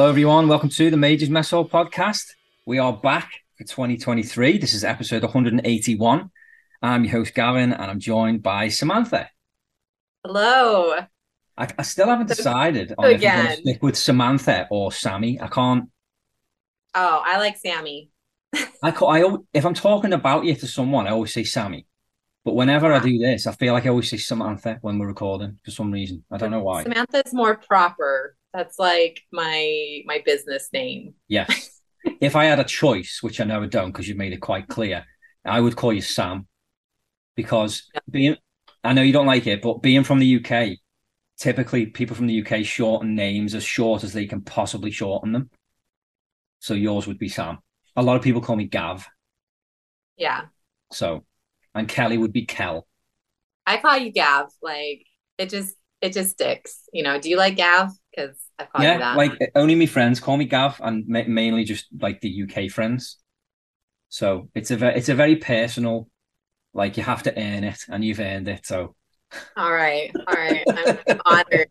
Hello, everyone. Welcome to the Majors Mess Hall podcast. We are back for 2023. This is episode 181. I'm your host, Gavin, and I'm joined by Samantha. Hello. I, I still haven't decided on if I'm going to stick with Samantha or Sammy. I can't. Oh, I like Sammy. I, ca- I if I'm talking about you to someone, I always say Sammy. But whenever I do this, I feel like I always say Samantha when we're recording for some reason. I don't know why. Samantha's more proper. That's like my my business name. Yes. if I had a choice, which I know I don't because you've made it quite clear, I would call you Sam because being, I know you don't like it, but being from the UK, typically people from the UK shorten names as short as they can possibly shorten them. So yours would be Sam. A lot of people call me Gav. Yeah. So, and Kelly would be Kel. I call you Gav. Like it just it just sticks. You know, do you like Gav? Because I call you yeah, that. like only my friends call me Gav, and ma- mainly just like the UK friends. So it's a ve- it's a very personal, like you have to earn it, and you've earned it. So all right. All right. I'm, I'm honored.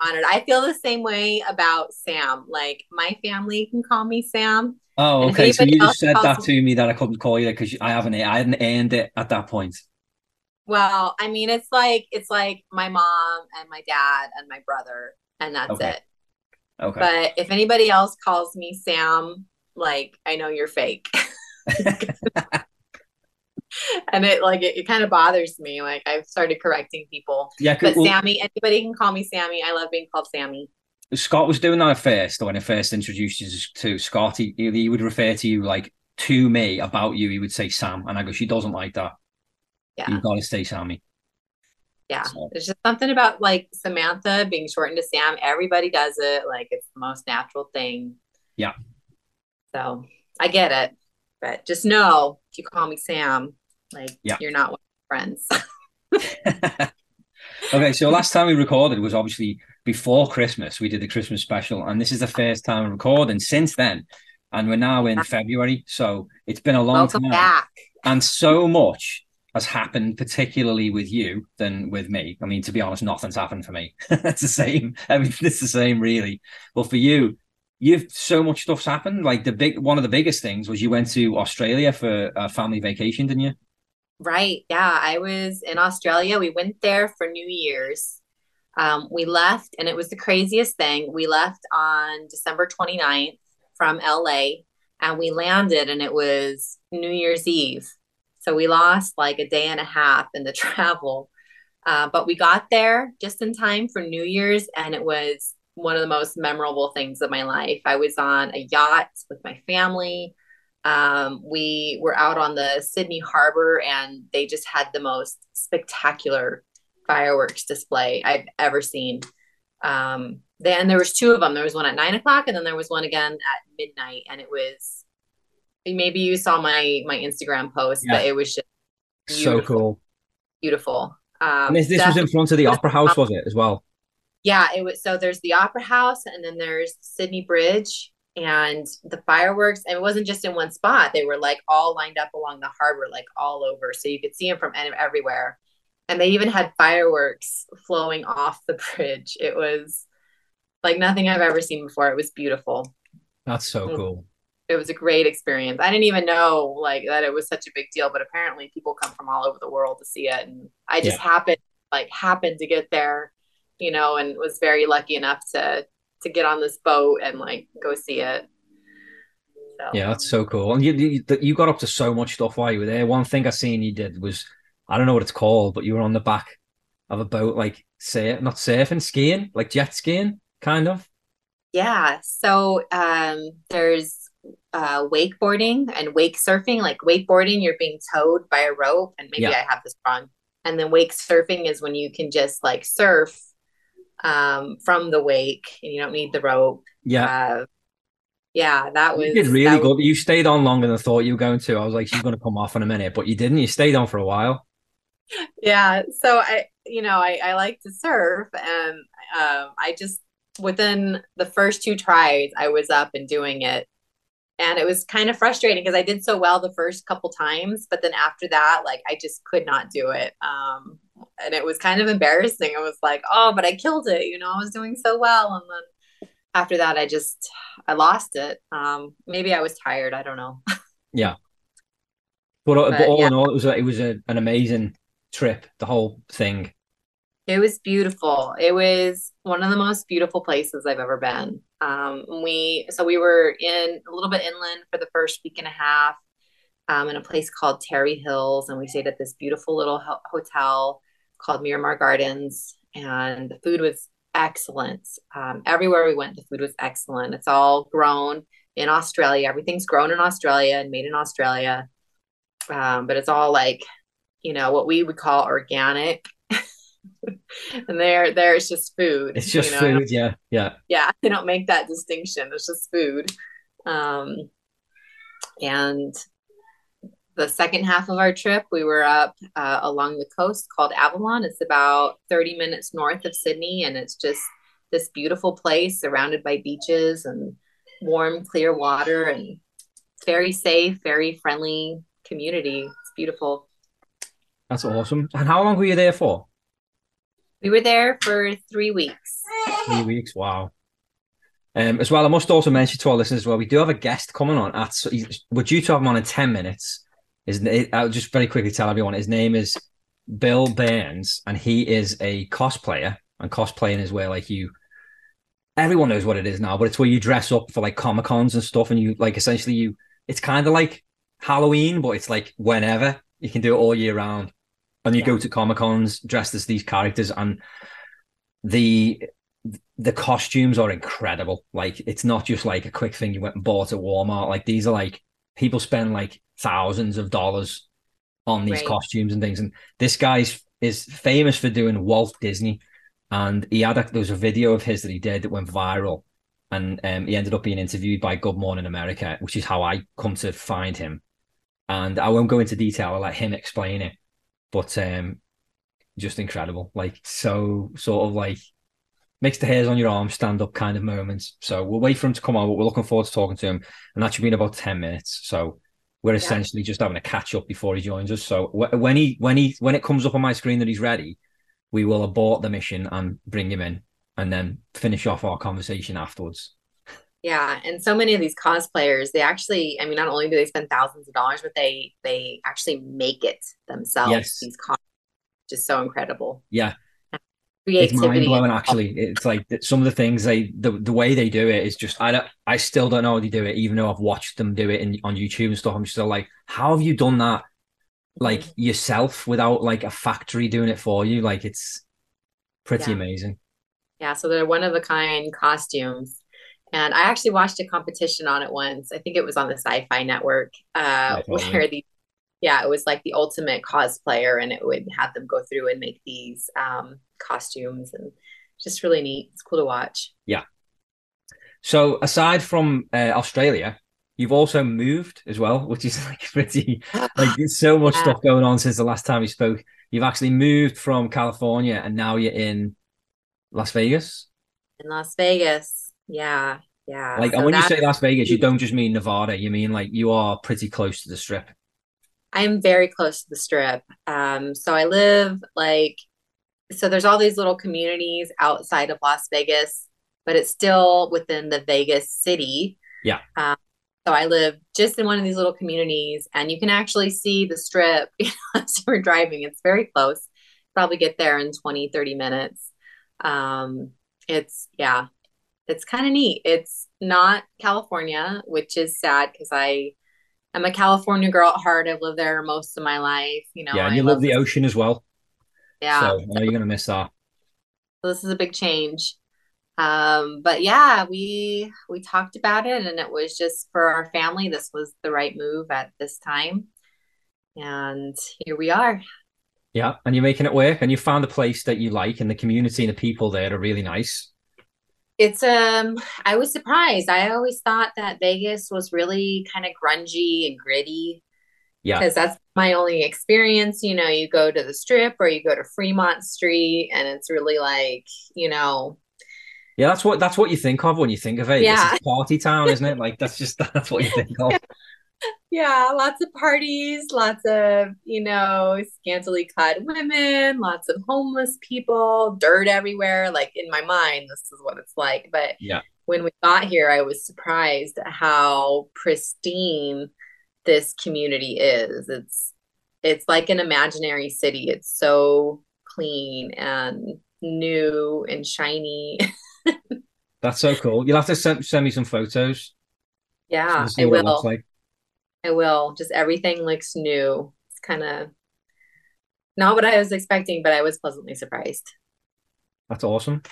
Honored. I feel the same way about Sam. Like my family can call me Sam. Oh, okay. So you just said that to me that I couldn't call you because I haven't, I hadn't earned it at that point. Well, I mean, it's like it's like my mom and my dad and my brother, and that's Okay. it. Okay. But if anybody else calls me Sam, like I know you're fake. and it like it, it kind of bothers me. Like I've started correcting people. yeah. But well, Sammy, anybody can call me Sammy. I love being called Sammy. Scott was doing that at first when he first introduced you to Scott. He, he would refer to you like to me about you. He would say Sam, and I go, she doesn't like that. Yeah. You've got to stay Sammy. Yeah. So- There's just something about like Samantha being shortened to Sam. Everybody does it. Like it's the most natural thing. Yeah. So I get it. But just know if you call me Sam, like Yeah. you're not one of my friends. okay, so last time we recorded was obviously before Christmas. We did the Christmas special, and this is the first time we're recording since then. And we're now in February, so it's been a long Welcome time. back. And so much has happened, particularly with you, than with me. I mean, to be honest, nothing's happened for me. it's the same. I mean, it's the same, really. But for you, you've so much stuff's happened. Like the big one of the biggest things was you went to Australia for a family vacation, didn't you? Right. Yeah. I was in Australia. We went there for New Year's. Um, we left, and it was the craziest thing. We left on December 29th from LA, and we landed, and it was New Year's Eve. So we lost like a day and a half in the travel. Uh, but we got there just in time for New Year's, and it was one of the most memorable things of my life. I was on a yacht with my family. Um, we were out on the Sydney Harbor and they just had the most spectacular fireworks display I've ever seen. Um, then there was two of them. There was one at nine o'clock and then there was one again at midnight. And it was maybe you saw my my Instagram post, but it was just So cool. beautiful. Um, And this, this was in front of the Opera House, was it as well? Yeah, it was so there's the Opera House and then there's Sydney Bridge and the fireworks. And it wasn't just in one spot, they were like all lined up along the harbor, like all over. So you could see them from everywhere. And they even had fireworks flowing off the bridge. It was like nothing I've ever seen before. It was beautiful. That's so Mm. cool. It was a great experience. I didn't even know like that it was such a big deal, but apparently people come from all over the world to see it. And I just happened like happened to get there, you know, and was very lucky enough to to get on this boat and like go see it. So Yeah, that's so cool. And you, you you got up to so much stuff while you were there. One thing I seen you did was I don't know what it's called, but you were on the back of a boat, like say not surfing, skiing, like jet skiing, kind of. Yeah. So um, there's uh, wakeboarding and wake surfing. Like wakeboarding, you're being towed by a rope, and maybe Yeah. I have this wrong. And then wake surfing is when you can just like surf um, from the wake, and you don't need the rope. Yeah. Uh, yeah, that was You did really good. was- You stayed on longer than I thought you were going to. I was like, she's going to come off in a minute, but you didn't. You stayed on for a while. yeah. So I, you know, I, I like to surf, and um, I just within the first two tries, I was up and doing it. And it was kind of frustrating because I did so well the first couple times, but then after that, like I just could not do it. Um, and it was kind of embarrassing. I was like, oh, but I killed it. You know, I was doing so well. And then after that, I just, I lost it. Um, maybe I was tired. I don't know. But, uh, but But, all yeah. in all, it was a, it was a, an amazing trip. The whole thing. It was beautiful. It was one of the most beautiful places I've ever been. Um, we so we were in a little bit inland for the first week and a half, um, in a place called Terrey Hills, and we stayed at this beautiful little ho- hotel called Miramar Gardens, and the food was excellent. Um, everywhere we went, the food was excellent. It's all grown in Australia. Everything's grown in Australia and made in Australia, um, but it's all like you know what we would call organic. And there there's just food It's just you know, food. Yeah. Yeah. yeah they don't make that distinction it's just food um and the second half of our trip we were up uh, along the coast called avalon it's about 30 minutes north of sydney and it's just this beautiful place surrounded by beaches and warm clear water and very safe very friendly community it's beautiful That's awesome. And how long were you there for? We were there for three weeks Three weeks. Wow. Um, as well, I must also mention to our listeners as well, we do have a guest coming on at, we're due to have him on in 10 minutes. Na- I'll just very quickly tell everyone his name is Bill Burns, and he is a cosplayer. And cosplaying is where, like, you, everyone knows what it is now, but it's where you dress up for like Comic Cons and stuff, and you, like, essentially, you, it's kind of like Halloween, but it's like whenever you can do it all year round. And you Yeah. go to Comic Cons dressed as these characters, and the the costumes are incredible. Like it's not just like a quick thing you went and bought at Walmart. Like these are like people spend like thousands of dollars on these Right. costumes and things. And this guy's is famous for doing Walt Disney. And he had a, there was a video of his that he did that went viral. And um, he ended up being interviewed by Good Morning America, which is how I come to find him. And I won't go into detail. I'll let him explain it. But um, just incredible. Like so sort of like makes the hairs on your arm stand up kind of moments. So we'll wait for him to come on, but we're looking forward to talking to him. And that should be in about 10 minutes. So we're essentially just having a catch up before he joins us. So wh- when he when he when it comes up on my screen that he's ready, we will abort the mission and bring him in and then finish off our conversation afterwards. Yeah, and so many of these cosplayers, they actually, I mean, not only do they spend thousands of dollars, but they they actually make it themselves. Yes. These cos just so incredible. Yeah. Creativity. It's mind blowing actually. It's like some of the things they the, the way they do it is just I don't I still don't know how they do it, even though I've watched them do it in, on YouTube and stuff. I'm still like, how have you done that like mm-hmm. yourself without like a factory doing it for you? Like it's pretty Yeah. amazing. Yeah, so they're one of a kind costumes. And I actually watched a competition on it once. I think it was on the Sci-Fi Network, uh, where the yeah, it was like the ultimate cosplayer, and it would have them go through and make these um, costumes, and just really neat. It's cool to watch. Yeah. So aside from uh, Australia, you've also moved as well, which is like pretty like there's so much Yeah. stuff going on since the last time we spoke. You've actually moved from California and now you're in Las Vegas. In Las Vegas, yeah, yeah. Like, So and when you say Las Vegas, you don't just mean Nevada. You mean like you are pretty close to the strip. I'm very close to the strip. Um, so I live like, so there's all these little communities outside of Las Vegas, but it's still within the Vegas city. Yeah. Um, so I live just in one of these little communities, and you can actually see the strip you know, as you're driving. It's very close. Probably get there in 20, 30 minutes. Um, it's, yeah, it's kind of neat. It's not California, which is sad because I, I'm a California girl at heart. I've lived there most of my life. You know, yeah, and I you love the this- ocean as well. Yeah, So I know you're gonna miss that. so this is a big change. Um, but yeah, we we talked about it and it was just for our family, this was the right move at this time. And here we are. Yeah, and you're making it work and you found a place that you like and the community and the people there are really nice. It's um I was surprised. I always thought that Vegas was really kind of grungy and gritty. Yeah. Because that's my only experience. You know, you go to the strip or you go to Fremont Street and it's really like, you know, yeah, that's what that's what you think of when you think of it Yeah. It's party town, isn't it? Like that's just that's what you think of. yeah, lots of parties, lots of, you know, scantily clad women, lots of homeless people, dirt everywhere. Like in my mind, this is what it's like. But Yeah. when we got here, I was surprised how pristine this community is. It's it's like an imaginary city. It's so clean and new and shiny. That's so cool. You'll have to send, send me some photos. yeah, I what it looks will. like. I will. Just everything looks new. It's kind of not what I was expecting, but I was pleasantly surprised. That's awesome.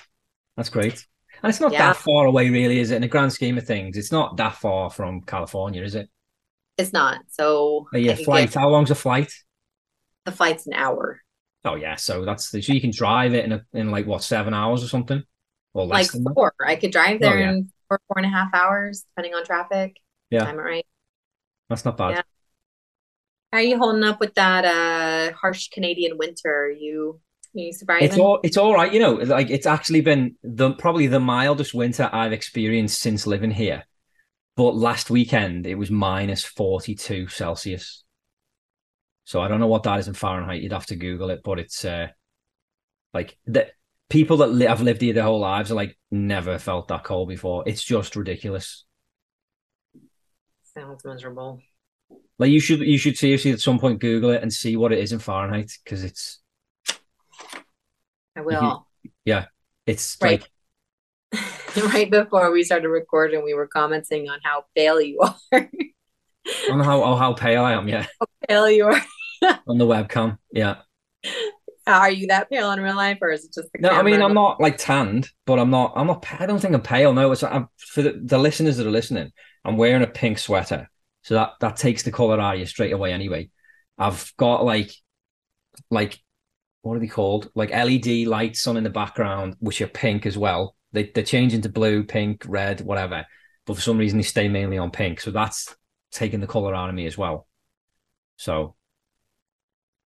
That's great. And it's not Yeah. that far away, really, is it? In the grand scheme of things, it's not that far from California, is it? It's not. So Uh, yeah, flight. get- How long's a flight? the flight's an hour. Oh yeah, so that's so you can drive it in a, in like what seven hours or something, or less Like than that. four. I could drive there Oh, yeah. in four, four and a half hours, depending on traffic. Yeah. Time it right. That's not bad. Yeah. How are you holding up with that uh harsh Canadian winter? Are you are you surviving? It's all it's all right, you know. Like it's actually been the probably the mildest winter I've experienced since living here. But last weekend it was minus 42 Celsius. So I don't know what that is in Fahrenheit. You'd have to Google it, but it's uh like the people that li- have lived here their whole lives are like never felt that cold before. It's just ridiculous. Sounds miserable. Like you should you should seriously at some point Google it and see what it is in Fahrenheit because it's I will. Yeah. It's Right. like right before we started recording, we were commenting on how pale you are. I how oh, how pale I am. Yeah, How pale you are. on the webcam. Yeah. Are you that pale in real life, or is it just the No, I mean? I'm not like tanned, but I'm not. I'm not. I don't think I'm pale. No, it's I'm, for the, the listeners that are listening. I'm wearing a pink sweater, so that that takes the color out of you straight away. Anyway, I've got like, like, what are they called? Like LED lights on in the background, which are pink as well. They they change into blue, pink, red, whatever. But for some reason, they stay mainly on pink. So that's taking the color out of me as well. So,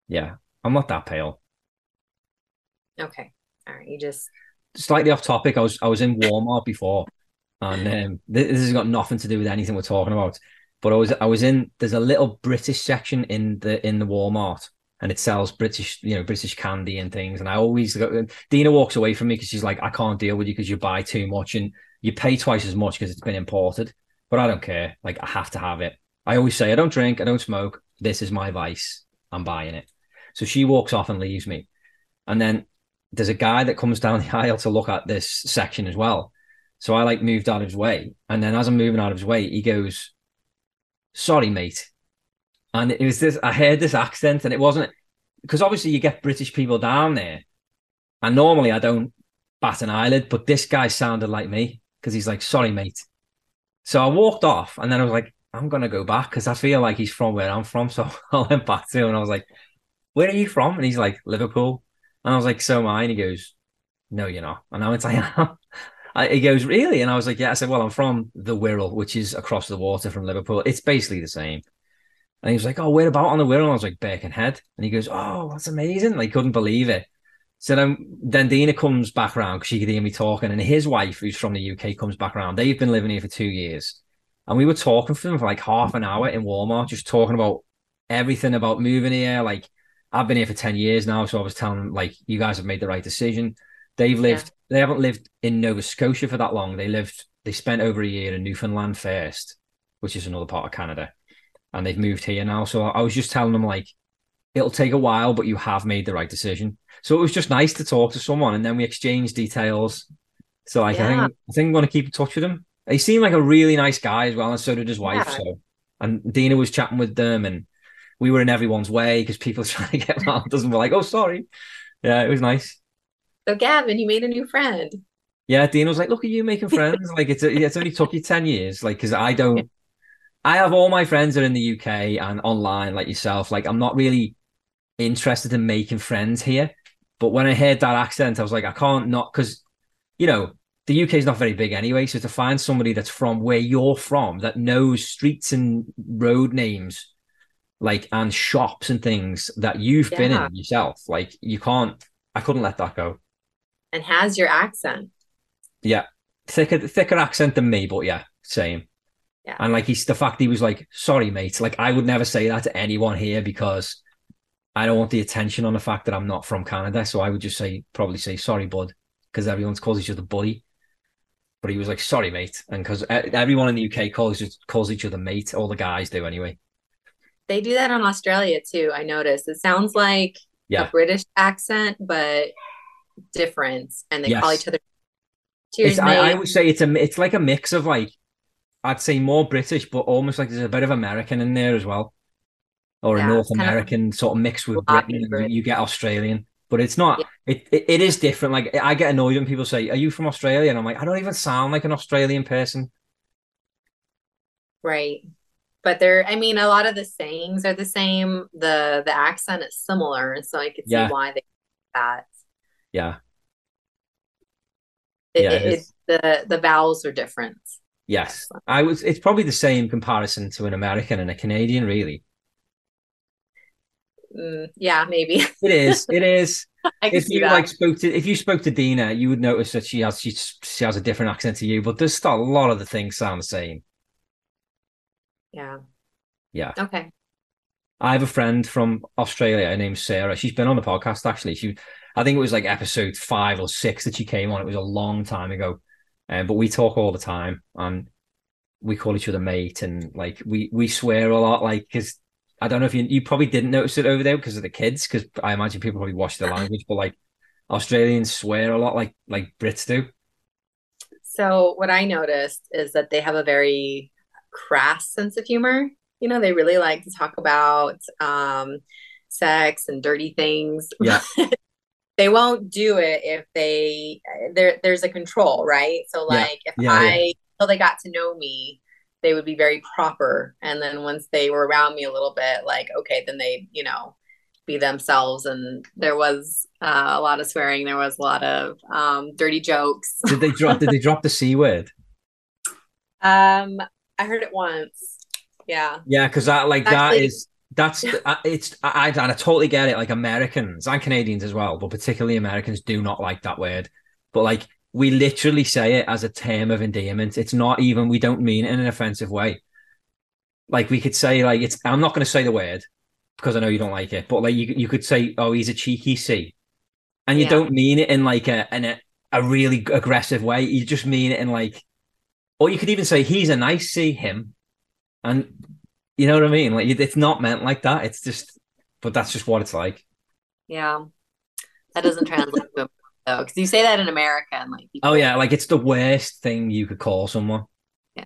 yeah, I'm not that pale. Okay. All right. You just slightly off topic. I was I was in Walmart before, and um, this, this has got nothing to do with anything we're talking about. But I was I was in there's a little British section in the in the Walmart, and it sells British you know British candy and things. And I always go. Dina walks away from me because she's like, I can't deal with you because you buy too much and you pay twice as much because it's been imported. But I don't care. Like I have to have it. I always say I don't drink, I don't smoke. This is my vice. I'm buying it. So she walks off and leaves me, and then there's a guy that comes down the aisle to look at this section as well. So I like moved out of his way. And then as I'm moving out of his way, he goes, Sorry, mate. And it was this, I heard this accent, and it wasn't because obviously you get British people down there. And normally I don't bat an eyelid, but this guy sounded like me because he's like, Sorry, mate. So I walked off, and then I was like, I'm going to go back because I feel like he's from where I'm from. So I went back to him and I was like, Where are you from? And he's like, Liverpool. And I was like, so am I. And he goes, no, you're not. And I went, I am. I, he goes, really? And I was like, yeah. I said, well, I'm from the Wirral, which is across the water from Liverpool. It's basically the same. And he was like, oh, where about on the Wirral? And I was like, Birkenhead. And he goes, oh, that's amazing. Like, couldn't believe it. So then, then Dina comes back around because she could hear me talking. And his wife, who's from the UK, comes back around. They've been living here for two years. And we were talking for them for like half an hour in Walmart, just talking about everything about moving here. Like, I've been here for 10 years now. So I was telling them, like, you guys have made the right decision. They've lived, they haven't lived in Nova Scotia for that long. They lived, they spent over a year in Newfoundland first, which is another part of Canada. And they've moved here now. So I was just telling them, like, it'll take a while, but you have made the right decision. So it was just nice to talk to someone. And then we exchanged details. So like, I think, Yeah. I think I'm going to keep in touch with him. He seemed like a really nice guy as well. And so did his wife. Yeah. So, and Dina was chatting with them and we were in everyone's way because people trying to get around us and we're like, oh, sorry. Yeah, it was nice. so Gavin, you made a new friend. Yeah, Dean was like, "Look at you making friends. like it's it's only took you ten years. Like because I don't, I have all my friends are in the UK and online, like yourself. Like I'm not really interested in making friends here. But when I heard that accent, I was like, I can't not because, you know, the UK is not very big anyway. So to find somebody that's from where you're from that knows streets and road names, like and shops and things that you've yeah. been in yourself, like you can't. I couldn't let that go. And has your accent. Yeah, thicker thicker accent than me, but yeah, same. Yeah. And like he's the fact he was like, sorry, mate. Like I would never say that to anyone here because I don't want the attention on the fact that I'm not from Canada. So I would just say, probably say, sorry, bud, because everyone's calls each other buddy. But he was like, sorry, mate. And because everyone in the UK calls, calls each other mate. All the guys do anyway. They do that in Australia too. I noticed. It sounds like yeah. a British accent, but different. And they yes. call each other Cheers. I, I would say it's a it's like a mix of like I'd say more British, but almost like there's a bit of American in there as well, or yeah, a North American of, sort of mix with Britain. And you get Australian, but it's not. Yeah. It, it it is different. Like I get annoyed when people say, "Are you from Australia?" And I'm like, I don't even sound like an Australian person. Right, but they're. I mean, a lot of the sayings are the same. the The accent is similar, so I could see why they that. Yeah. It, yeah, it, it, the the vowels are different. Yes, I was. It's probably the same comparison to an American and a Canadian, really. Mm, yeah, maybe it is. It is. if you that. like spoke to if you spoke to Dina, you would notice that she has she, she has a different accent to you, but there's still a lot of the things sound the same. Yeah. Yeah. Okay. I have a friend from Australia. Her name's Sarah. She's been on the podcast actually. She, I think it was like episode five or six that she came on. It was a long time ago. Um, but we talk all the time and we call each other mate and like we we swear a lot like because I don't know if you you probably didn't notice it over there because of the kids because I imagine people probably watch the language but like Australians swear a lot like like Brits do. So what I noticed is that they have a very crass sense of humor. You know, they really like to talk about um, sex and dirty things. Yeah. they won't do it if they there there's a control, right? So like yeah. if yeah, I yeah. until they got to know me, they would be very proper. And then once they were around me a little bit, like, okay, then they, you know, be themselves. And there was uh, a lot of swearing. There was a lot of um, dirty jokes. did they drop? did they drop the c word? Um, I heard it once. Yeah. Yeah, because that like Actually, that is that's it's I, I, I totally get it. Like Americans and Canadians as well, but particularly Americans do not like that word. But like we literally say it as a term of endearment. It's not even we don't mean it in an offensive way. Like we could say like it's. I'm not going to say the word because I know you don't like it, but like you you could say, oh, he's a cheeky C, and you yeah. don't mean it in like a in a, a really aggressive way. You just mean it in like, or you could even say he's a nice see him, and you know what I mean? Like it's not meant like that. It's just, but that's just what it's like. Yeah, that doesn't translate though, because you say that in America and like. People... Oh yeah, like it's the worst thing you could call someone. Yeah.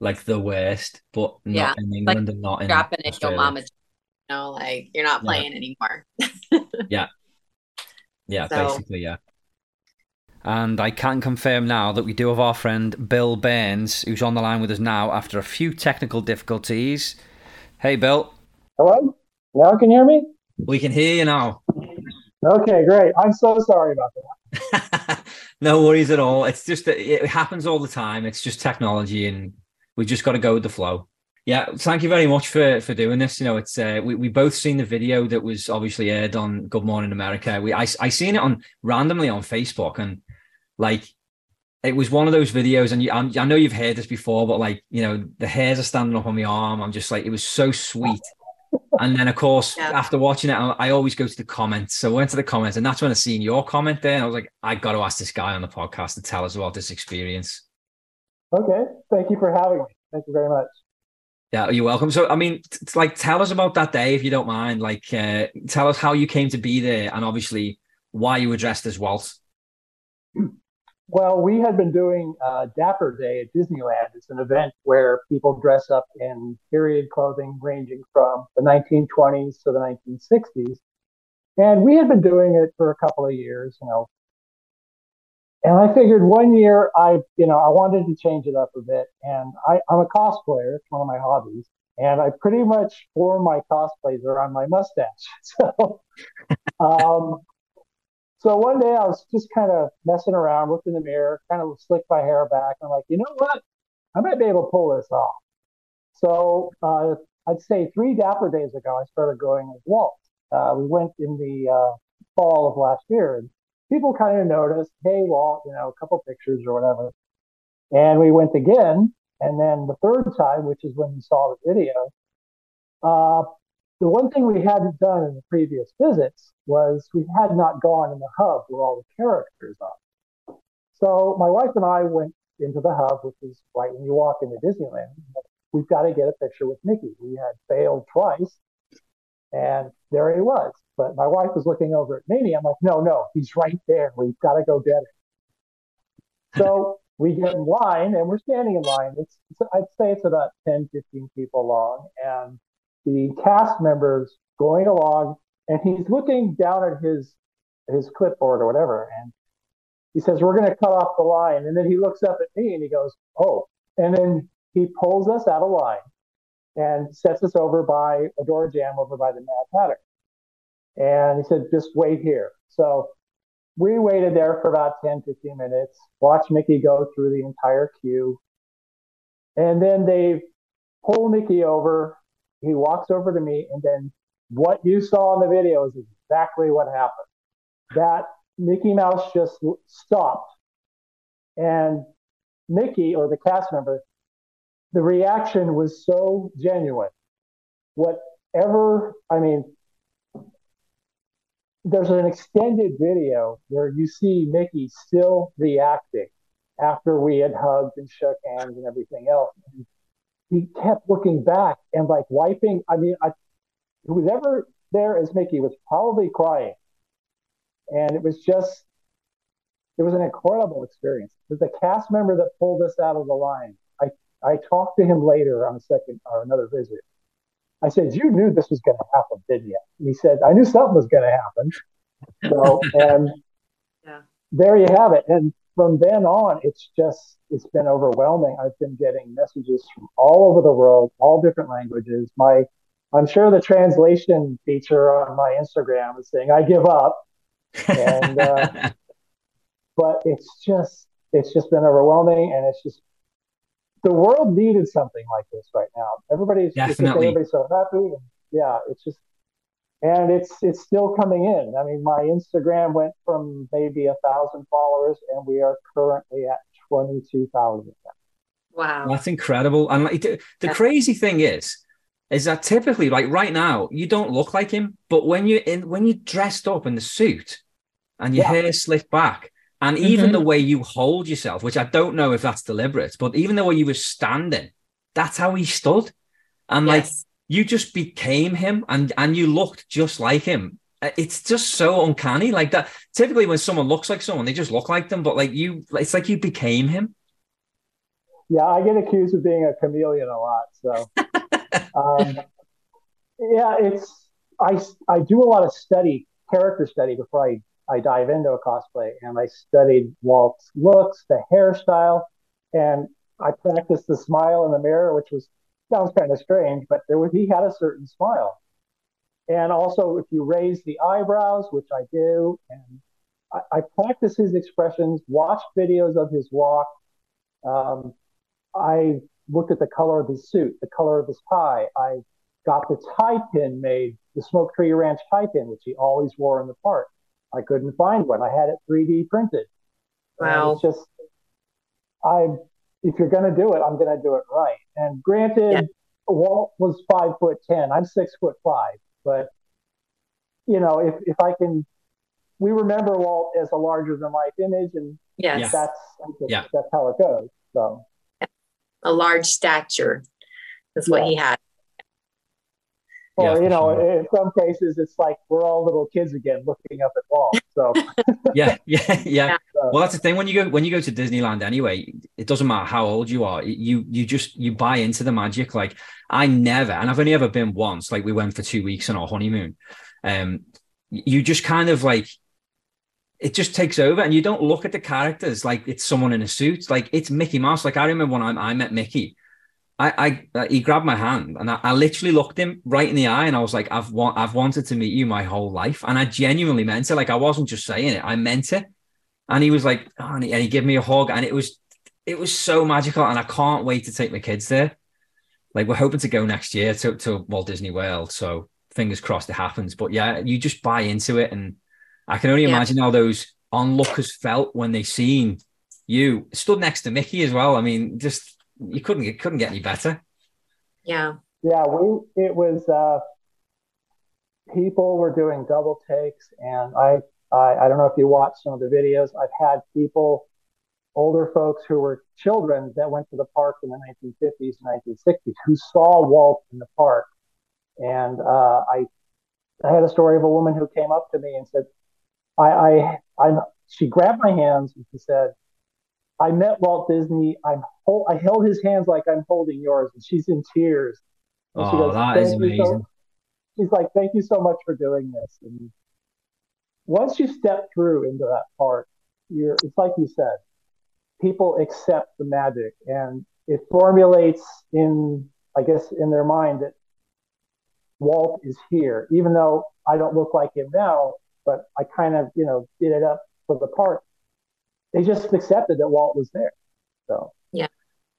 Like the worst, but not yeah. in England like, and not in. Dropping it, your mama. You know, like you're not playing yeah. anymore. yeah. Yeah, so. basically, yeah. And I can confirm now that we do have our friend Bill Burns, who's on the line with us now after a few technical difficulties. Hey, Bill. Hello? Now can you hear me? We can hear you now. Okay, great. I'm so sorry about that. no worries at all. It's just that it happens all the time. It's just technology, and we just got to go with the flow. Yeah, thank you very much for for doing this. You know, it's uh, we we both seen the video that was obviously aired on Good Morning America. We I I seen it on randomly on Facebook, and like it was one of those videos, and you, I, I know you've heard this before, but like you know, the hairs are standing up on my arm. I'm just like, it was so sweet. and then, of course, yeah. after watching it, I, I, always go to the comments. So I went to the comments, and that's when I seen your comment there. And I was like, I got to ask this guy on the podcast to tell us about this experience. Okay, thank you for having me. Thank you very much. Yeah, you're welcome. So, I mean, t- like, tell us about that day if you don't mind. Like, uh, tell us how you came to be there, and obviously why you were dressed as Walt. Well, we had been doing uh, Dapper Day at Disneyland. It's an event where people dress up in period clothing ranging from the 1920s to the 1960s. And we had been doing it for a couple of years, you know, And I figured one year I, you know, I wanted to change it up a bit. And I, I'm a cosplayer. It's one of my hobbies. And I pretty much form my cosplays around my mustache. So, um, so one day I was just kind of messing around, looked in the mirror, kind of slicked my hair back. And I'm like, you know what? I might be able to pull this off. So uh, I'd say three Dapper days ago, I started going as Walt. Uh, we went in the uh, fall of last year, and people kind of noticed, hey, Walt, you know, a couple pictures or whatever. And we went again, and then the third time, which is when we saw the video, uh, the one thing we hadn't done in the previous visits was we had not gone in the hub where all the characters are. So my wife and I went into the hub, which is right when you walk into Disneyland. We've got to get a picture with Mickey. We had failed twice, and there he was. But my wife was looking over at me. I'm like, no, no, he's right there. We've got to go get him. So we get in line, and we're standing in line. It's, it's I'd say it's about 10, 15 people long, and the cast members going along, and he's looking down at his his clipboard or whatever, and he says, "We're going to cut off the line." And then he looks up at me and he goes, "Oh!" And then he pulls us out of line and sets us over by a door Jamb over by the Mad Hatter. And he said, "Just wait here." So we waited there for about 10, 15 minutes, watched Mickey go through the entire queue. And then they pull Mickey over he walks over to me, and then what you saw in the video is exactly what happened. That Mickey Mouse just stopped, and Mickey or the cast member, the reaction was so genuine. Whatever, I mean, there's an extended video where you see Mickey still reacting after we had hugged and shook hands and everything else. He kept looking back and like wiping. I mean, I, who was ever there as Mickey was probably crying. And it was just, it was an incredible experience. It was the cast member that pulled us out of the line. I, I talked to him later on a second or another visit. I said, You knew this was going to happen, didn't you? And he said, I knew something was going to happen. So, and yeah. there you have it. And from then on, it's just it's been overwhelming. I've been getting messages from all over the world, all different languages. My I'm sure the translation feature on my Instagram is saying I give up, and uh, but it's just it's just been overwhelming, and it's just the world needed something like this right now. Everybody's definitely everybody's so happy, and yeah, it's just and it's it's still coming in. I mean, my Instagram went from maybe a thousand followers, and we are currently at twenty two thousand. Wow, that's incredible. And like, the, the crazy thing is, is that typically, like right now, you don't look like him, but when you in when you're dressed up in the suit and your yeah. hair slicked back, and mm-hmm. even the way you hold yourself, which I don't know if that's deliberate, but even the way you were standing, that's how he stood. And yes. like you just became him and and you looked just like him. Uh, it's just so uncanny like that typically when someone looks like someone they just look like them but like you it's like you became him. Yeah i get accused of being a chameleon a lot so um, yeah it's i i do a lot of study character study before i i dive into a cosplay and i studied walt's looks the hairstyle and i practiced the smile in the mirror which was sounds kind of strange, but there was he had a certain smile. And also, if you raise the eyebrows, which I do, and I, I practice his expressions, watch videos of his walk. Um, I looked at the color of his suit, the color of his tie. I got the tie pin made, the Smoke Tree Ranch tie pin, which he always wore in the park. I couldn't find one. I had it 3D printed. Wow. And it's just, I if you're going to do it, I'm going to do it right. And granted, yeah. Walt was five foot ten. I'm six foot five, but you know, if if I can, we remember Walt as a larger than life image, and yes, that's yeah. that's how it goes. So, a large stature is what he had. Or, yeah, you know, sure. in some cases, it's like we're all little kids again looking up at walls. So, yeah, yeah, yeah. Well, that's the thing when you go when you go to Disneyland anyway. It doesn't matter how old you are. You you just you buy into the magic. Like I never, and I've only ever been once. Like we went for two weeks on our honeymoon. Um, you just kind of like it just takes over and you don't look at the characters like it's someone in a suit. Like it's Mickey Mouse. Like I remember when I, I met Mickey, I, I uh, he grabbed my hand and I, I, literally looked him right in the eye and I was like, I've wa- I've wanted to meet you my whole life. And I genuinely meant it. Like I wasn't just saying it, I meant it. And he was like, oh, and, he, and he gave me a hug and it was it was so magical. And I can't wait to take my kids there. Like we're hoping to go next year to, to Walt Disney World. So fingers crossed it happens. But yeah, you just buy into it and I can only yeah. imagine how those onlookers felt when they seen you stood next to Mickey as well. I mean, just you couldn't it couldn't get any better. Yeah. Yeah, we it was uh people were doing double takes and I I, I don't know if you watched some of the videos. I've had people, older folks who were children that went to the park in the 1950s and 1960s who saw Walt in the park. And uh, I, I had a story of a woman who came up to me and said, I, I, I'm, she grabbed my hands and she said, I met Walt Disney. I'm hold, I held his hands like I'm holding yours, and she's in tears. And oh, goes, that is amazing. So, she's like, "Thank you so much for doing this." And once you step through into that part, you're it's like you said, people accept the magic, and it formulates in, I guess, in their mind that Walt is here, even though I don't look like him now but I kind of, you know, did it up for the part. They just accepted that Walt was there. So yeah.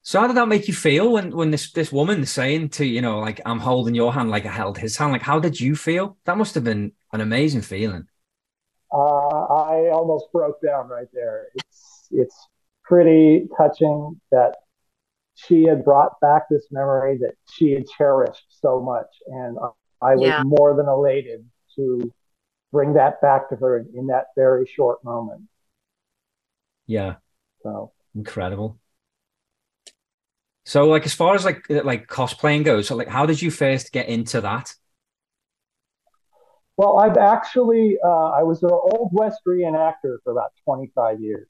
So how did that make you feel when when this this woman saying to you know like I'm holding your hand like I held his hand like how did you feel? That must have been an amazing feeling. Uh, I almost broke down right there. It's it's pretty touching that she had brought back this memory that she had cherished so much, and I was yeah. more than elated to bring that back to her in, that very short moment. Yeah. So incredible. So like as far as like like cosplaying goes, so like how did you first get into that? Well, I've actually uh, I was an old west reenactor for about 25 years.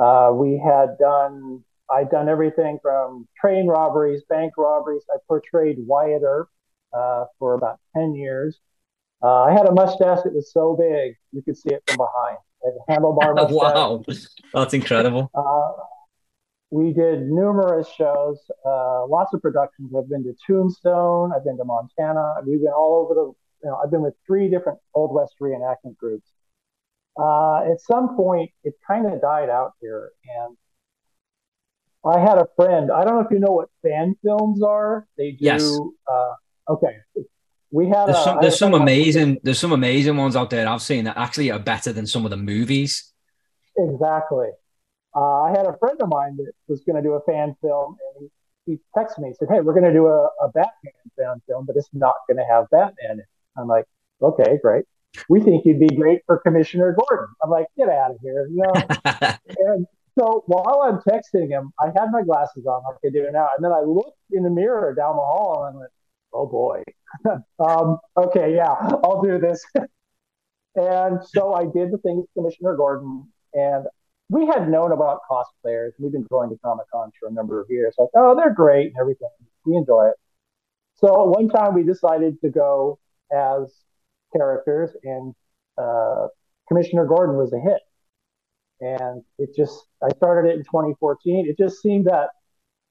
Uh, we had done I'd done everything from train robberies, bank robberies. I portrayed Wyatt Earp uh, for about 10 years. Uh, I had a mustache that was so big you could see it from behind. Handlebar mustache. wow, that's incredible. Uh, we did numerous shows, uh, lots of productions. I've been to Tombstone. I've been to Montana. We've been all over the. You know, I've been with three different Old West reenactment groups. Uh, at some point, it kind of died out here, and I had a friend. I don't know if you know what fan films are. They do. Yes. Uh, okay, we had there's some, there's some amazing there's some amazing ones out there I've seen that actually are better than some of the movies. Exactly. Uh, I had a friend of mine that was going to do a fan film, and he, he texted me. He said, "Hey, we're going to do a, a Batman fan film, but it's not going to have Batman in it." I'm like, "Okay, great. We think you'd be great for Commissioner Gordon." I'm like, "Get out of here!" You know. and so while I'm texting him, I had my glasses on like I do now, and then I looked in the mirror down the hall and I went, "Oh boy." um, okay, yeah, I'll do this. and so I did the thing with Commissioner Gordon, and we had known about cosplayers. We've been going to Comic Con for a number of years. Like, oh, they're great and everything. We enjoy it. So one time we decided to go as characters, and uh, Commissioner Gordon was a hit. And it just, I started it in 2014. It just seemed that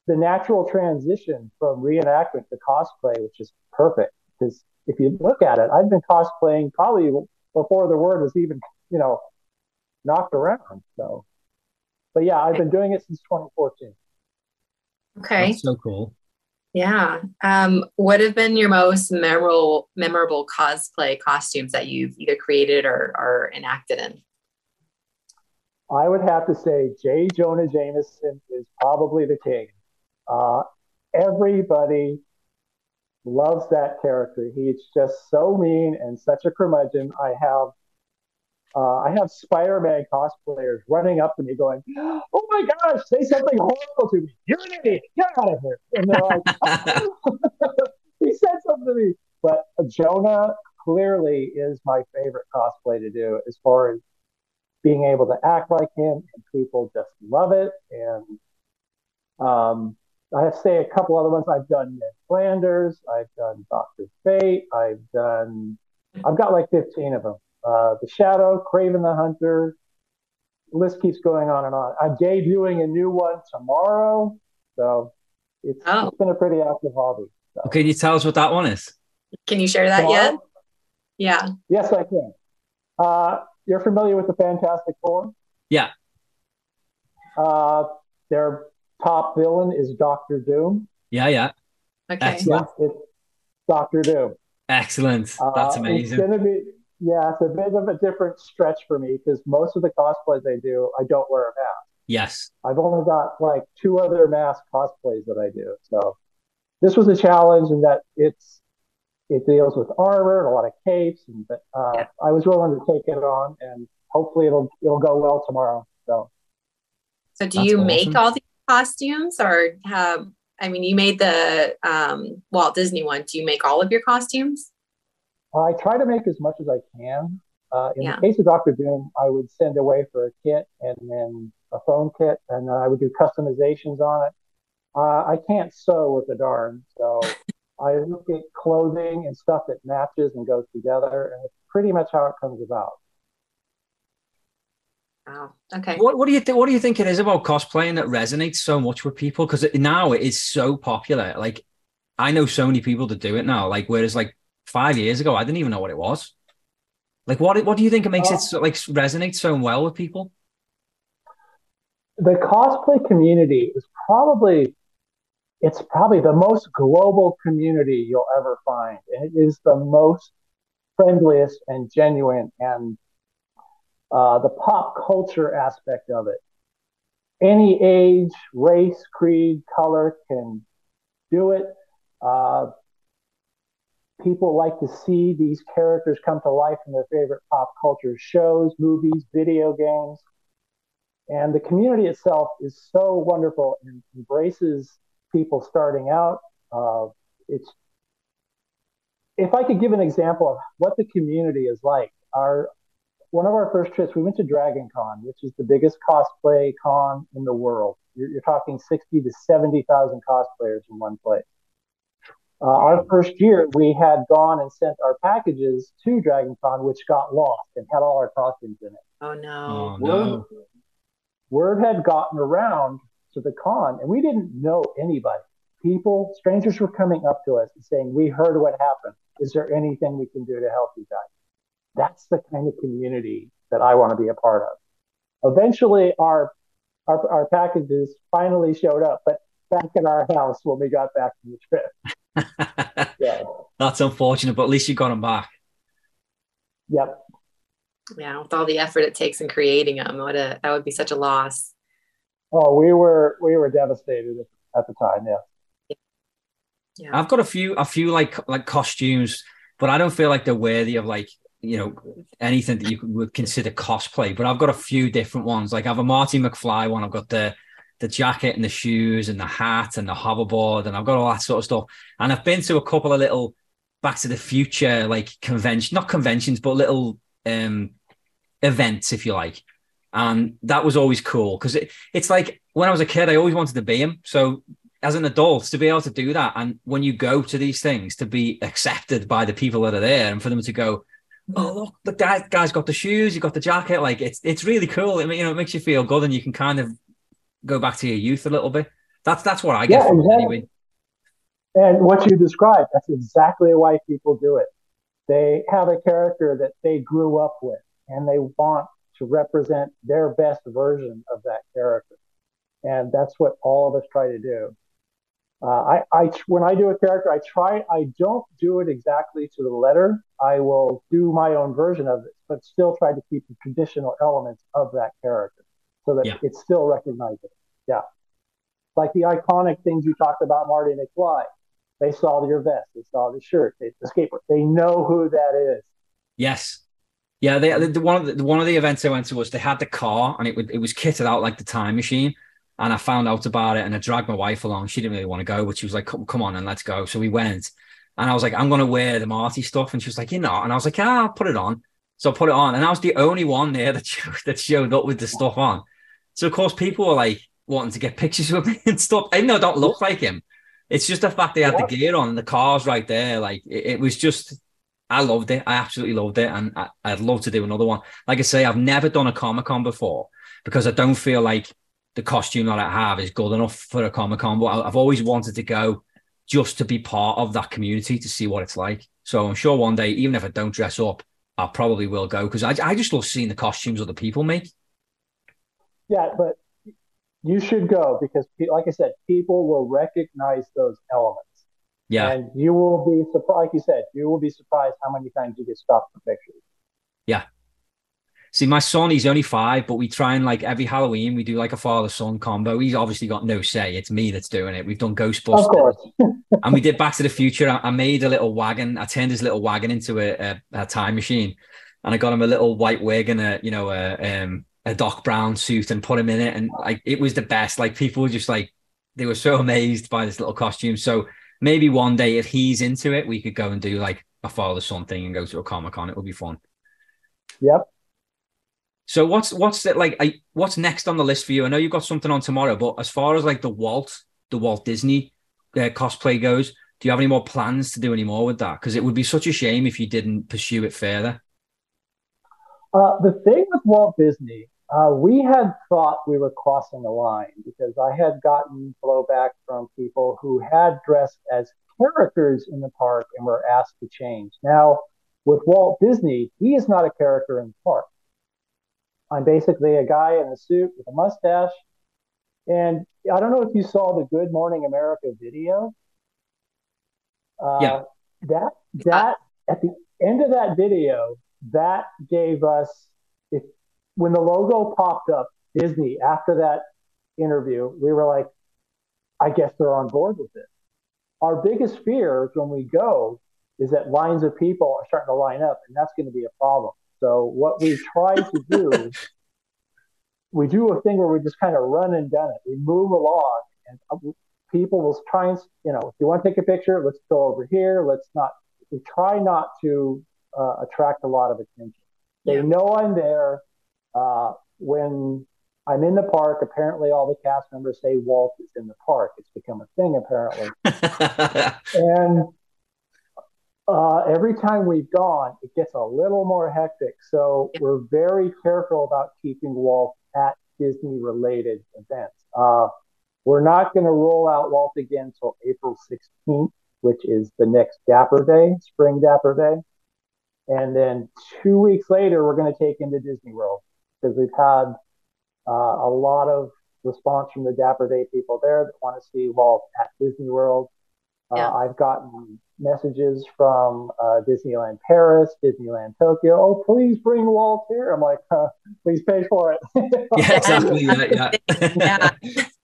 the natural transition from reenactment to cosplay which is perfect. Because if you look at it, I've been cosplaying probably before the word was even, you know, knocked around. So, but yeah, I've been doing it since 2014. Okay. That's so cool. Yeah. Um, what have been your most memorable memorable cosplay costumes that you've either created or, or enacted in? I would have to say J. Jonah Jameson is probably the king. Uh, everybody loves that character. He's just so mean and such a curmudgeon. I have uh, I have Spider-Man cosplayers running up to me going, "Oh my gosh, say something horrible to me! You're an idiot! Get out of here!" And they're like, "He said something to me." But Jonah clearly is my favorite cosplay to do, as far as being able to act like him, and people just love it. And um, I have to say a couple other ones. I've done Ned Flanders. I've done Doctor Fate. I've done. I've got like fifteen of them. uh, the Shadow, Kraven the Hunter. list keeps going on and on. I'm debuting a new one tomorrow, so it's, oh. it's been a pretty active hobby. So. Can you tell us what that one is? Can you share that tomorrow? yet? Yeah. Yes, I can. Uh, you're familiar with the Fantastic Four? Yeah. Uh, their top villain is Doctor Doom. Yeah, yeah. Okay. Excellent. Yeah, it's Doctor Doom. Excellent. That's uh, amazing. It's gonna be yeah, it's a bit of a different stretch for me because most of the cosplays I do, I don't wear a mask. Yes. I've only got like two other mask cosplays that I do. So this was a challenge in that it's it deals with armor and a lot of capes, and but uh, yeah. I was willing to take it on, and hopefully it'll it'll go well tomorrow. So. So do That's you awesome. make all these costumes, or have I mean, you made the um, Walt Disney one. Do you make all of your costumes? I try to make as much as I can. Uh, in yeah. the case of Doctor Doom, I would send away for a kit and then a phone kit, and then I would do customizations on it. Uh, I can't sew with a darn, so I look at clothing and stuff that matches and goes together, and it's pretty much how it comes about. Wow. Okay. What, what do you think? What do you think it is about cosplaying that resonates so much with people? Because now it is so popular. Like, I know so many people that do it now. Like, whereas like five years ago, I didn't even know what it was. Like, what what do you think it makes uh, it so, like resonate so well with people? The cosplay community is probably it's probably the most global community you'll ever find. It is the most friendliest and genuine and uh, the pop culture aspect of it. Any age, race, creed, color can do it. Uh, people like to see these characters come to life in their favorite pop culture shows, movies, video games. And the community itself is so wonderful and embraces people starting out. Uh, it's if I could give an example of what the community is like, our one of our first trips, we went to Dragon Con, which is the biggest cosplay con in the world. You're, you're talking 60 to 70,000 cosplayers in one place. Uh, our first year, we had gone and sent our packages to Dragon Con, which got lost and had all our costumes in it. Oh, no. Oh, no. Word, word had gotten around to the con, and we didn't know anybody. People, strangers were coming up to us and saying, We heard what happened. Is there anything we can do to help you guys? That's the kind of community that I want to be a part of. Eventually, our, our, our packages finally showed up, but back in our house when we got back from the trip. yeah. That's unfortunate, but at least you got them back. Yep. Yeah, with all the effort it takes in creating them, what a that would be such a loss. Oh, we were we were devastated at the time. Yeah. Yeah. I've got a few a few like like costumes, but I don't feel like they're worthy of like you know anything that you would consider cosplay. But I've got a few different ones. Like I have a Marty McFly one. I've got the the jacket and the shoes and the hat and the hoverboard and I've got all that sort of stuff. And I've been to a couple of little Back to the Future like convention, not conventions, but little um events, if you like. And that was always cool because it, it's like when I was a kid, I always wanted to be him. So as an adult, to be able to do that, and when you go to these things, to be accepted by the people that are there, and for them to go, oh look, the guy guy's got the shoes, you got the jacket. Like it's it's really cool. I mean, you know, it makes you feel good, and you can kind of go back to your youth a little bit. That's that's what I get yeah, from exactly. anyway. And what you described, that's exactly why people do it. They have a character that they grew up with, and they want to represent their best version of that character. And that's what all of us try to do. Uh, I, I, when I do a character, I try, I don't do it exactly to the letter. I will do my own version of it, but still try to keep the traditional elements of that character so that yeah. it's still recognizable. Yeah. Like the iconic things you talked about, Marty McFly. They saw your vest, they saw the shirt, they, the skateboard. They know who that is. Yes. Yeah, they, the, one of the one of the events I went to was they had the car and it would, it was kitted out like the time machine, and I found out about it and I dragged my wife along. She didn't really want to go, but she was like, come, come on and let's go. So we went. And I was like, I'm going to wear the Marty stuff. And she was like, you know, and I was like, yeah, I'll put it on. So I put it on. And I was the only one there that, that showed up with the stuff on. So, of course, people were like wanting to get pictures with me and stuff. I know I don't look like him. It's just the fact they had the gear on and the car's right there. Like, it, it was just, I loved it. I absolutely loved it, and I, would love to do another one. Like I say, I've never done a Comic Con before because I don't feel like the costume that I have is good enough for a Comic Con. But I've always wanted to go just to be part of that community to see what it's like. So I'm sure one day, even if I don't dress up, I probably will go because I, I just love seeing the costumes other people make. Yeah, but you should go because, like I said, people will recognize those elements. Yeah. And you will be surprised, like you said, you will be surprised how many times you get stopped for pictures. Yeah. See, my son, he's only five, but we try and like every Halloween, we do like a father son combo. He's obviously got no say. It's me that's doing it. We've done Ghostbusters. And we did Back to the Future. I, I, made a little wagon. I turned his little wagon into a, a, a, time machine. And I got him a little white wig and a, you know, a, um, a Doc Brown suit and put him in it. And like, it was the best. Like, people were just like, they were so amazed by this little costume. So maybe one day, if he's into it, we could go and do like a father son thing and go to a Comic Con. It would be fun. Yep. So what's what's it like? I, what's next on the list for you? I know you've got something on tomorrow, but as far as like the Walt, the Walt Disney uh, cosplay goes, do you have any more plans to do any more with that? Because it would be such a shame if you didn't pursue it further. Uh, the thing with Walt Disney, uh, we had thought we were crossing a line because I had gotten blowback from people who had dressed as characters in the park and were asked to change. Now, with Walt Disney, he is not a character in the park. I'm basically a guy in a suit with a mustache. And I don't know if you saw the Good Morning America video. Uh, yeah. That that at the end of that video, that gave us if when the logo popped up, Disney after that interview, we were like, I guess they're on board with it. Our biggest fear when we go is that lines of people are starting to line up, and that's going to be a problem. So what we try to do, we do a thing where we just kind of run and gun it. We move along, and uh, people will try and you know, if you want to take a picture, let's go over here. Let's not. We try not to uh, attract a lot of attention. They yeah. know I'm there. Uh, when I'm in the park, apparently all the cast members say Walt is in the park. It's become a thing apparently, and uh, every time we've gone, it gets a little more hectic. So we're very careful about keeping Walt at Disney related events. Uh, we're not going to roll out Walt again until April 16th, which is the next Dapper Day, Spring Dapper Day. And then two weeks later, we're going to take him to Disney World because we've had uh, a lot of response from the Dapper Day people there that want to see Walt at Disney World. Uh, yeah. I've gotten messages from uh, Disneyland Paris, Disneyland Tokyo. Oh, please bring Walt here. I'm like, uh, please pay for it. yeah, exactly. yeah. yeah.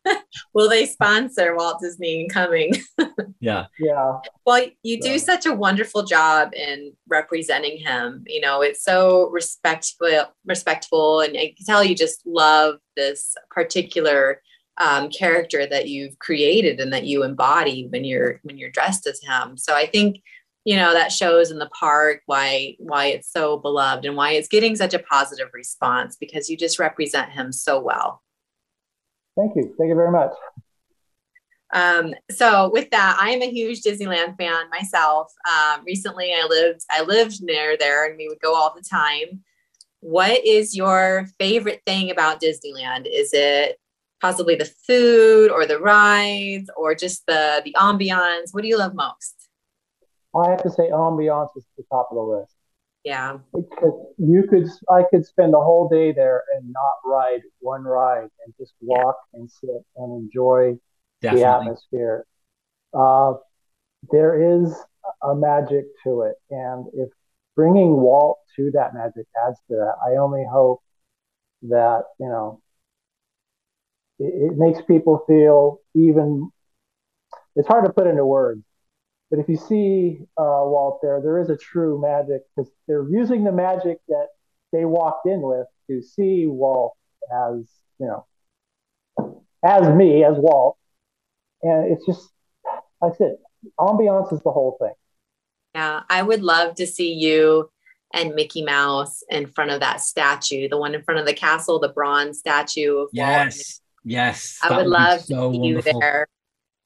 Will they sponsor Walt Disney coming? yeah. Yeah. Well, you do such a wonderful job in representing him. You know, it's so respectful, respectful, and I can tell you just love this particular um, character that you've created and that you embody when you're when you're dressed as him. So I think you know that shows in the park why why it's so beloved and why it's getting such a positive response because you just represent him so well. Thank you. Thank you very much. Um, so with that, I am a huge Disneyland fan myself. Um, recently, I lived I lived near there, and we would go all the time. What is your favorite thing about Disneyland? Is it possibly the food or the rides or just the the ambiance? What do you love most? I have to say ambiance is the top of the list. Yeah. Because you could I could spend the whole day there and not ride one ride and just walk yeah. and sit and enjoy Definitely. the atmosphere. Uh, there is a magic to it. And if bringing Walt to that magic adds to that, I only hope that, you know, it, it makes people feel even it's hard to put into words but if you see uh, Walt there, there is a true magic because they're using the magic that they walked in with to see Walt as you know, as me, as Walt, and it's just like I said, ambiance is the whole thing. Yeah, I would love to see you and Mickey Mouse in front of that statue, the one in front of the castle, the bronze statue of yes. Walt. Yes. I would love so to see you there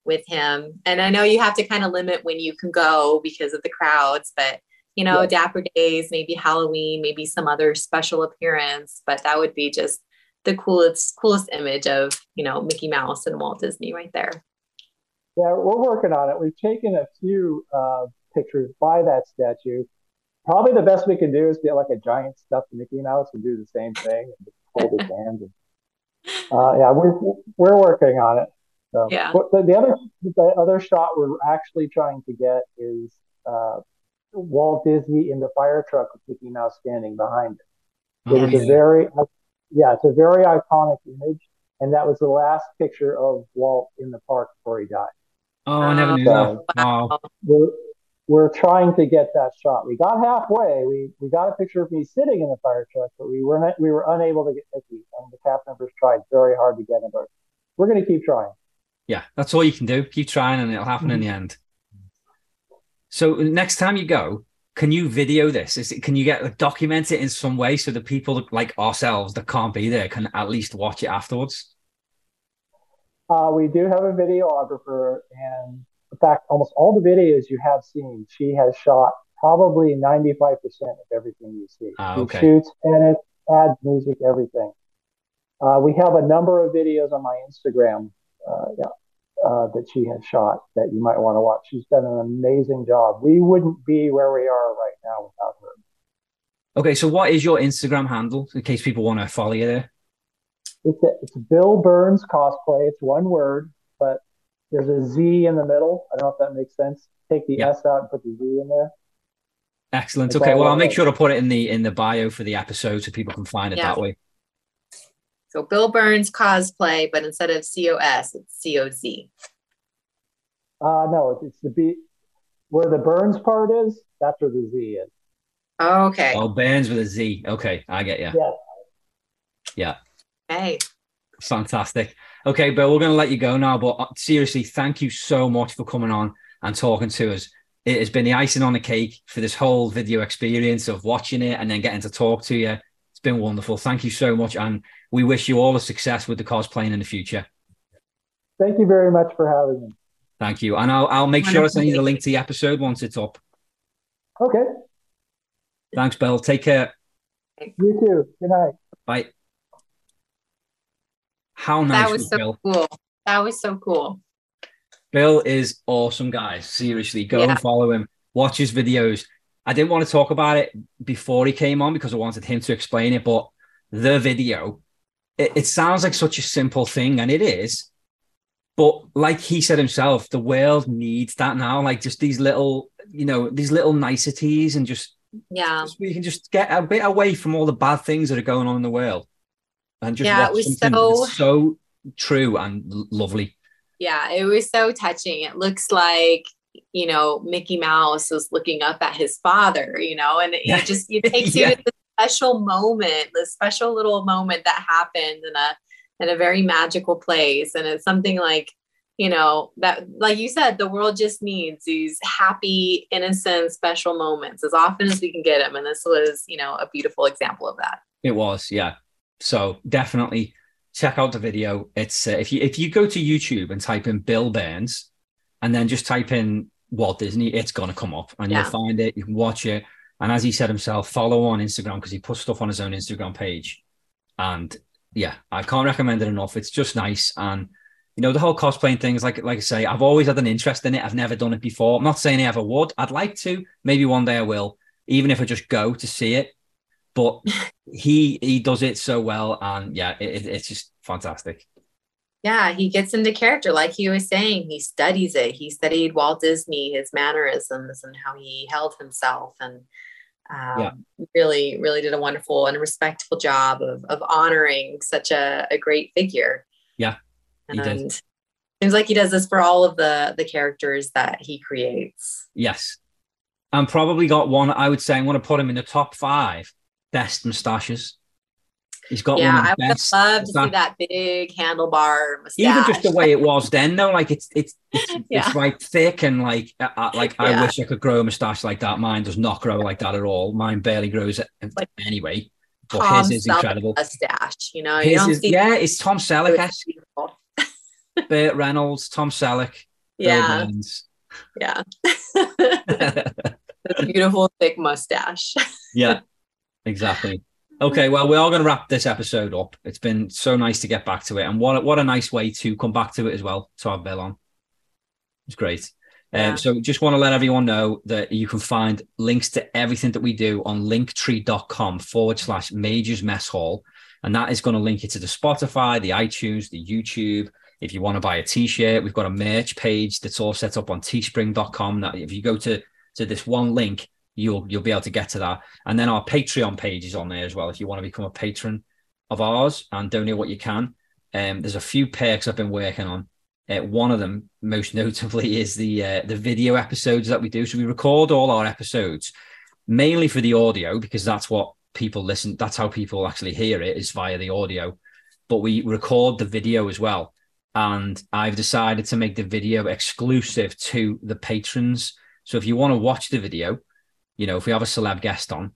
with him. And I know you have to kind of limit when you can go because of the crowds, but you know, yeah. Dapper Days, maybe Halloween, maybe some other special appearance, but that would be just the coolest coolest image of, you know, Mickey Mouse and Walt Disney right there. Yeah, we're working on it. We've taken a few uh, pictures by that statue. Probably the best we can do is get like a giant stuffed Mickey Mouse and do the same thing and hold his hands. And, uh, yeah, we're we're working on it. So, yeah. The, the, other the other shot we're actually trying to get is uh, Walt Disney in the fire truck with Mickey Mouse standing behind him. it. Oh, it is yeah. a very yeah, it's a very iconic image, and that was the last picture of Walt in the park before he died. Oh, I never knew so that. Wow. We're, we're trying to get that shot. We got halfway. We we got a picture of me sitting in the fire truck, but we were not, we were unable to get Mickey, and the cast members tried very hard to get him. But we're going to keep trying. Yeah, that's all you can do. Keep trying, and it'll happen mm-hmm. in the end. So next time you go, can you video this? Is it, can you get like, document it in some way so that people like ourselves that can't be there can at least watch it afterwards? Uh, we do have a videographer, and fact, almost all the videos you have seen, she has shot probably 95% of everything you see. Ah, okay. She shoots, edits, adds music, everything. Uh, we have a number of videos on my Instagram. Uh, yeah, uh, that she has shot that you might want to watch. She's done an amazing job. We wouldn't be where we are right now without her. Okay, so what is your Instagram handle in case people want to follow you there? It's a, it's Bill Burns cosplay. It's one word, but there's a Z in the middle. I don't know if that makes sense. Take the S out and put the Z in there. Excellent. It's okay. Well, I'll make sure to put it in the in the bio for the episode so people can find it yeah. that way. So Bill Burns cosplay, but instead of COS, it's COZ. Uh, no, it's the B. Where the Burns part is, that's where the Z is. Oh, okay. Oh, Burns with a Z. Okay, I get you. Yeah. Yeah. Hey. Fantastic. Okay, Bill, we're going to let you go now, but uh, seriously, thank you so much for coming on and talking to us. It has been the icing on the cake for this whole video experience of watching it and then getting to talk to you. It's been wonderful. Thank you so much. And we wish you all the success with the cosplaying in the future. Thank you very much for having me. Thank you. And I'll, I'll make sure I send you the link to the episode once it's up. Okay. Thanks, Bill. Take care. You too. Good night. Bye. How nice that was, was so Bill? cool. That was so cool. Bill is awesome, guys. Seriously, go yeah. and follow him. Watch his videos. I didn't want to talk about it before he came on because I wanted him to explain it, but the video, it, it sounds like such a simple thing, and it is. But like he said himself, the world needs that now. Like just these little, you know, these little niceties, and just yeah, we can just get a bit away from all the bad things that are going on in the world, and just yeah, it was so so true and lovely. Yeah, it was so touching. It looks like you know Mickey Mouse was looking up at his father, you know, and it, it just it takes yeah. you to the special moment, the special little moment that happened in a in a very magical place. And it's something like, you know, that like you said, the world just needs these happy, innocent, special moments as often as we can get them. And this was, you know, a beautiful example of that. It was, yeah. So definitely check out the video. It's uh, if you if you go to YouTube and type in Bill Burns and then just type in Walt Disney, it's gonna come up and yeah. you'll find it. You can watch it. And as he said himself, follow on Instagram because he puts stuff on his own Instagram page. And yeah, I can't recommend it enough. It's just nice. And you know, the whole cosplaying thing is like like I say, I've always had an interest in it. I've never done it before. I'm not saying I ever would. I'd like to. Maybe one day I will, even if I just go to see it. But he he does it so well, and yeah, it, it's just fantastic. Yeah, he gets into character, like he was saying. He studies it. He studied Walt Disney, his mannerisms, and how he held himself, and um, yeah. really, really did a wonderful and respectful job of, of honoring such a, a great figure. Yeah. And seems like he does this for all of the the characters that he creates. Yes. And probably got one, I would say I'm going to put him in the top five best mustaches. He's got yeah, one. Yeah, I would best, love to see that big handlebar mustache. Even just the way it was then, though, like it's it's it's, yeah. it's like thick and like uh, uh like yeah. I wish I could grow a mustache like that. Mine does not grow like that at all. Mine barely grows like, anyway. But Tom his is incredible. Mustache, you know. You is, yeah, it's Tom Selleck. Burt Reynolds, Tom Selleck. Yeah. Yeah. beautiful thick mustache. yeah, exactly. Okay, well, we are going to wrap this episode up. It's been so nice to get back to it, and what what a nice way to come back to it as well to have Bill on. It's great. Yeah. Um, so just want to let everyone know that you can find links to everything that we do on linktree.com forward slash majors mess hall. And that is going to link you to the Spotify, the iTunes, the YouTube. If you want to buy a t-shirt, we've got a merch page that's all set up on teespring.com. That if you go to, to this one link, you'll you'll be able to get to that. And then our Patreon page is on there as well. If you want to become a patron of ours and donate what you can. Um, there's a few perks I've been working on. Uh, one of them, most notably, is the uh, the video episodes that we do. So we record all our episodes mainly for the audio because that's what people listen. That's how people actually hear it is via the audio. But we record the video as well, and I've decided to make the video exclusive to the patrons. So if you want to watch the video, you know, if we have a celeb guest on,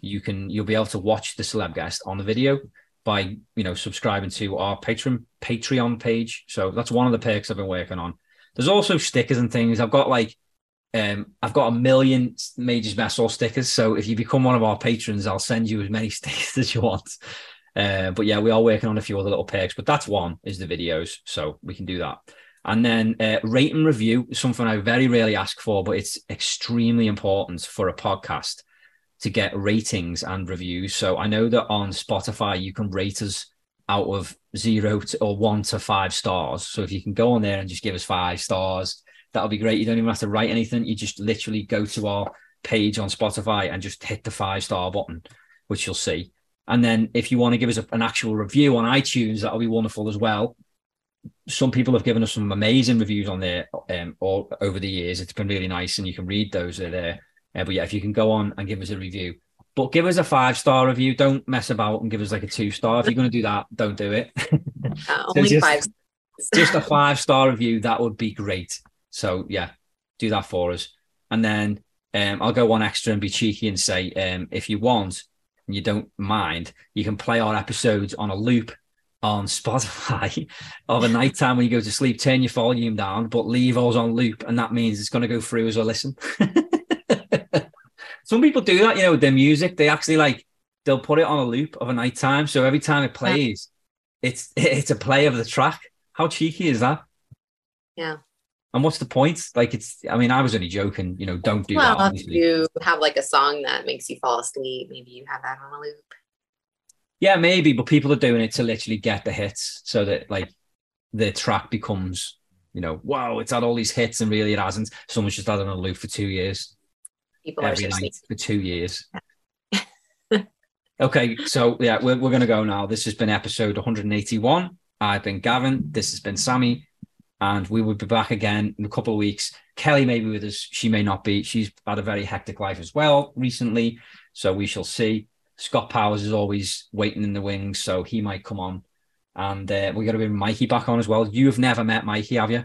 you can you'll be able to watch the celeb guest on the video by you know subscribing to our patron Patreon page. So that's one of the perks I've been working on. There's also stickers and things. I've got like um, I've got a million Majors Mess Hall stickers. So if you become one of our patrons, I'll send you as many stickers as you want. Uh, but yeah, we are working on a few other little perks, but that's one is the videos. So we can do that. And then uh, rate and review is something I very rarely ask for, but it's extremely important for a podcast to get ratings and reviews. So I know that on Spotify you can rate us out of zero to, or one to five stars. So if you can go on there and just give us five stars, that'll be great. You don't even have to write anything. You just literally go to our page on Spotify and just hit the five star button, which you'll see. And then if you want to give us a, an actual review on iTunes, that'll be wonderful as well. Some people have given us some amazing reviews on there um, all over the years. It's been really nice, and you can read those. They're there. Uh, but yeah, if you can go on and give us a review, but give us a five star review. Don't mess about and give us like a two star. If you're going to do that, don't do it. Uh, only just, five. just a five star review. That would be great. So yeah, do that for us. And then um, I'll go one extra and be cheeky and say, um, if you want and you don't mind, you can play our episodes on a loop on Spotify of a night time when you go to sleep. Turn your volume down, but leave us on loop, and that means it's going to go through as a listen. Some people do that, you know, with their music. They actually like they'll put it on a loop of a night time, so every time it plays, it's it's a play of the track. How cheeky is that? Yeah. And what's the point? Like it's I mean, I was only joking, you know, don't do well, that. if you have like a song that makes you fall asleep, maybe you have that on a loop. Yeah, maybe, but people are doing it to literally get the hits so that like the track becomes, you know, wow, it's had all these hits and really it hasn't. Someone's just had it on a loop for two years. People every are night sweet. for two years. okay, so yeah, we're, we're going to go now. This has been episode 181. I've been Gavin. This has been Sammy. And we will be back again in a couple of weeks. Kelly may be with us. She may not be. She's had a very hectic life as well recently. So we shall see. Scott Powers is always waiting in the wings. So he might come on. And uh, we're going to bring Mikey back on as well. You've never met Mikey, have you?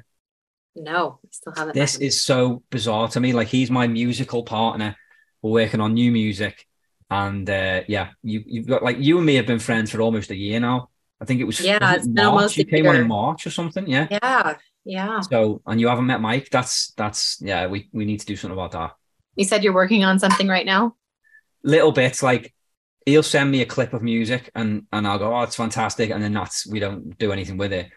No, I still haven't. This met him. is so bizarre to me. Like he's my musical partner. We're working on new music, and uh, yeah, you you've got like you and me have been friends for almost a year now. I think it was Yeah, was it it's been March. almost You a came on in. March or something, yeah. Yeah, yeah. So and you haven't met Mike. That's that's yeah. We we need to do something about that. You said you're working on something right now. Little bits like he'll send me a clip of music and and I'll go, oh, it's fantastic, and then that's we don't do anything with it.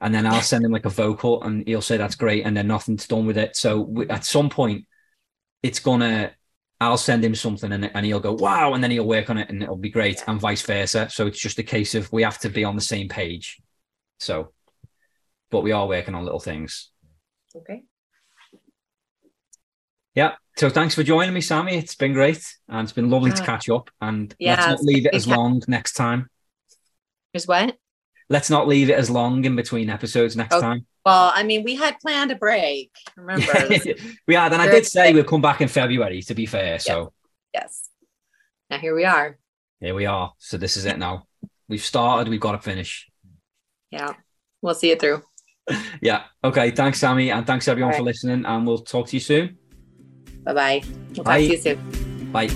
And then I'll send him like a vocal, and he'll say that's great, and then nothing's done with it. So we, at some point, it's gonna. I'll send him something, and, and he'll go wow, and then he'll work on it, and it'll be great, and vice versa. So it's just a case of we have to be on the same page. So, but we are working on little things. Okay. Yeah. So thanks for joining me, Sammy. It's been great, and it's been lovely to ah. catch up. And Yeah, let's not leave it as long next time. Here's what? Let's not leave it as long in between episodes next Okay. time. Well, I mean, we had planned a break. Remember? we had, and I did say we'll come back in February. To be fair, so yes. Now here we are. here we are. So this is it now. We've started. We've got to finish. Yeah. We'll see it through. Yeah. Okay. Thanks, Sammy, and thanks everyone All for listening. And we'll talk to you soon. Bye bye. We'll talk Bye. to you soon. Bye.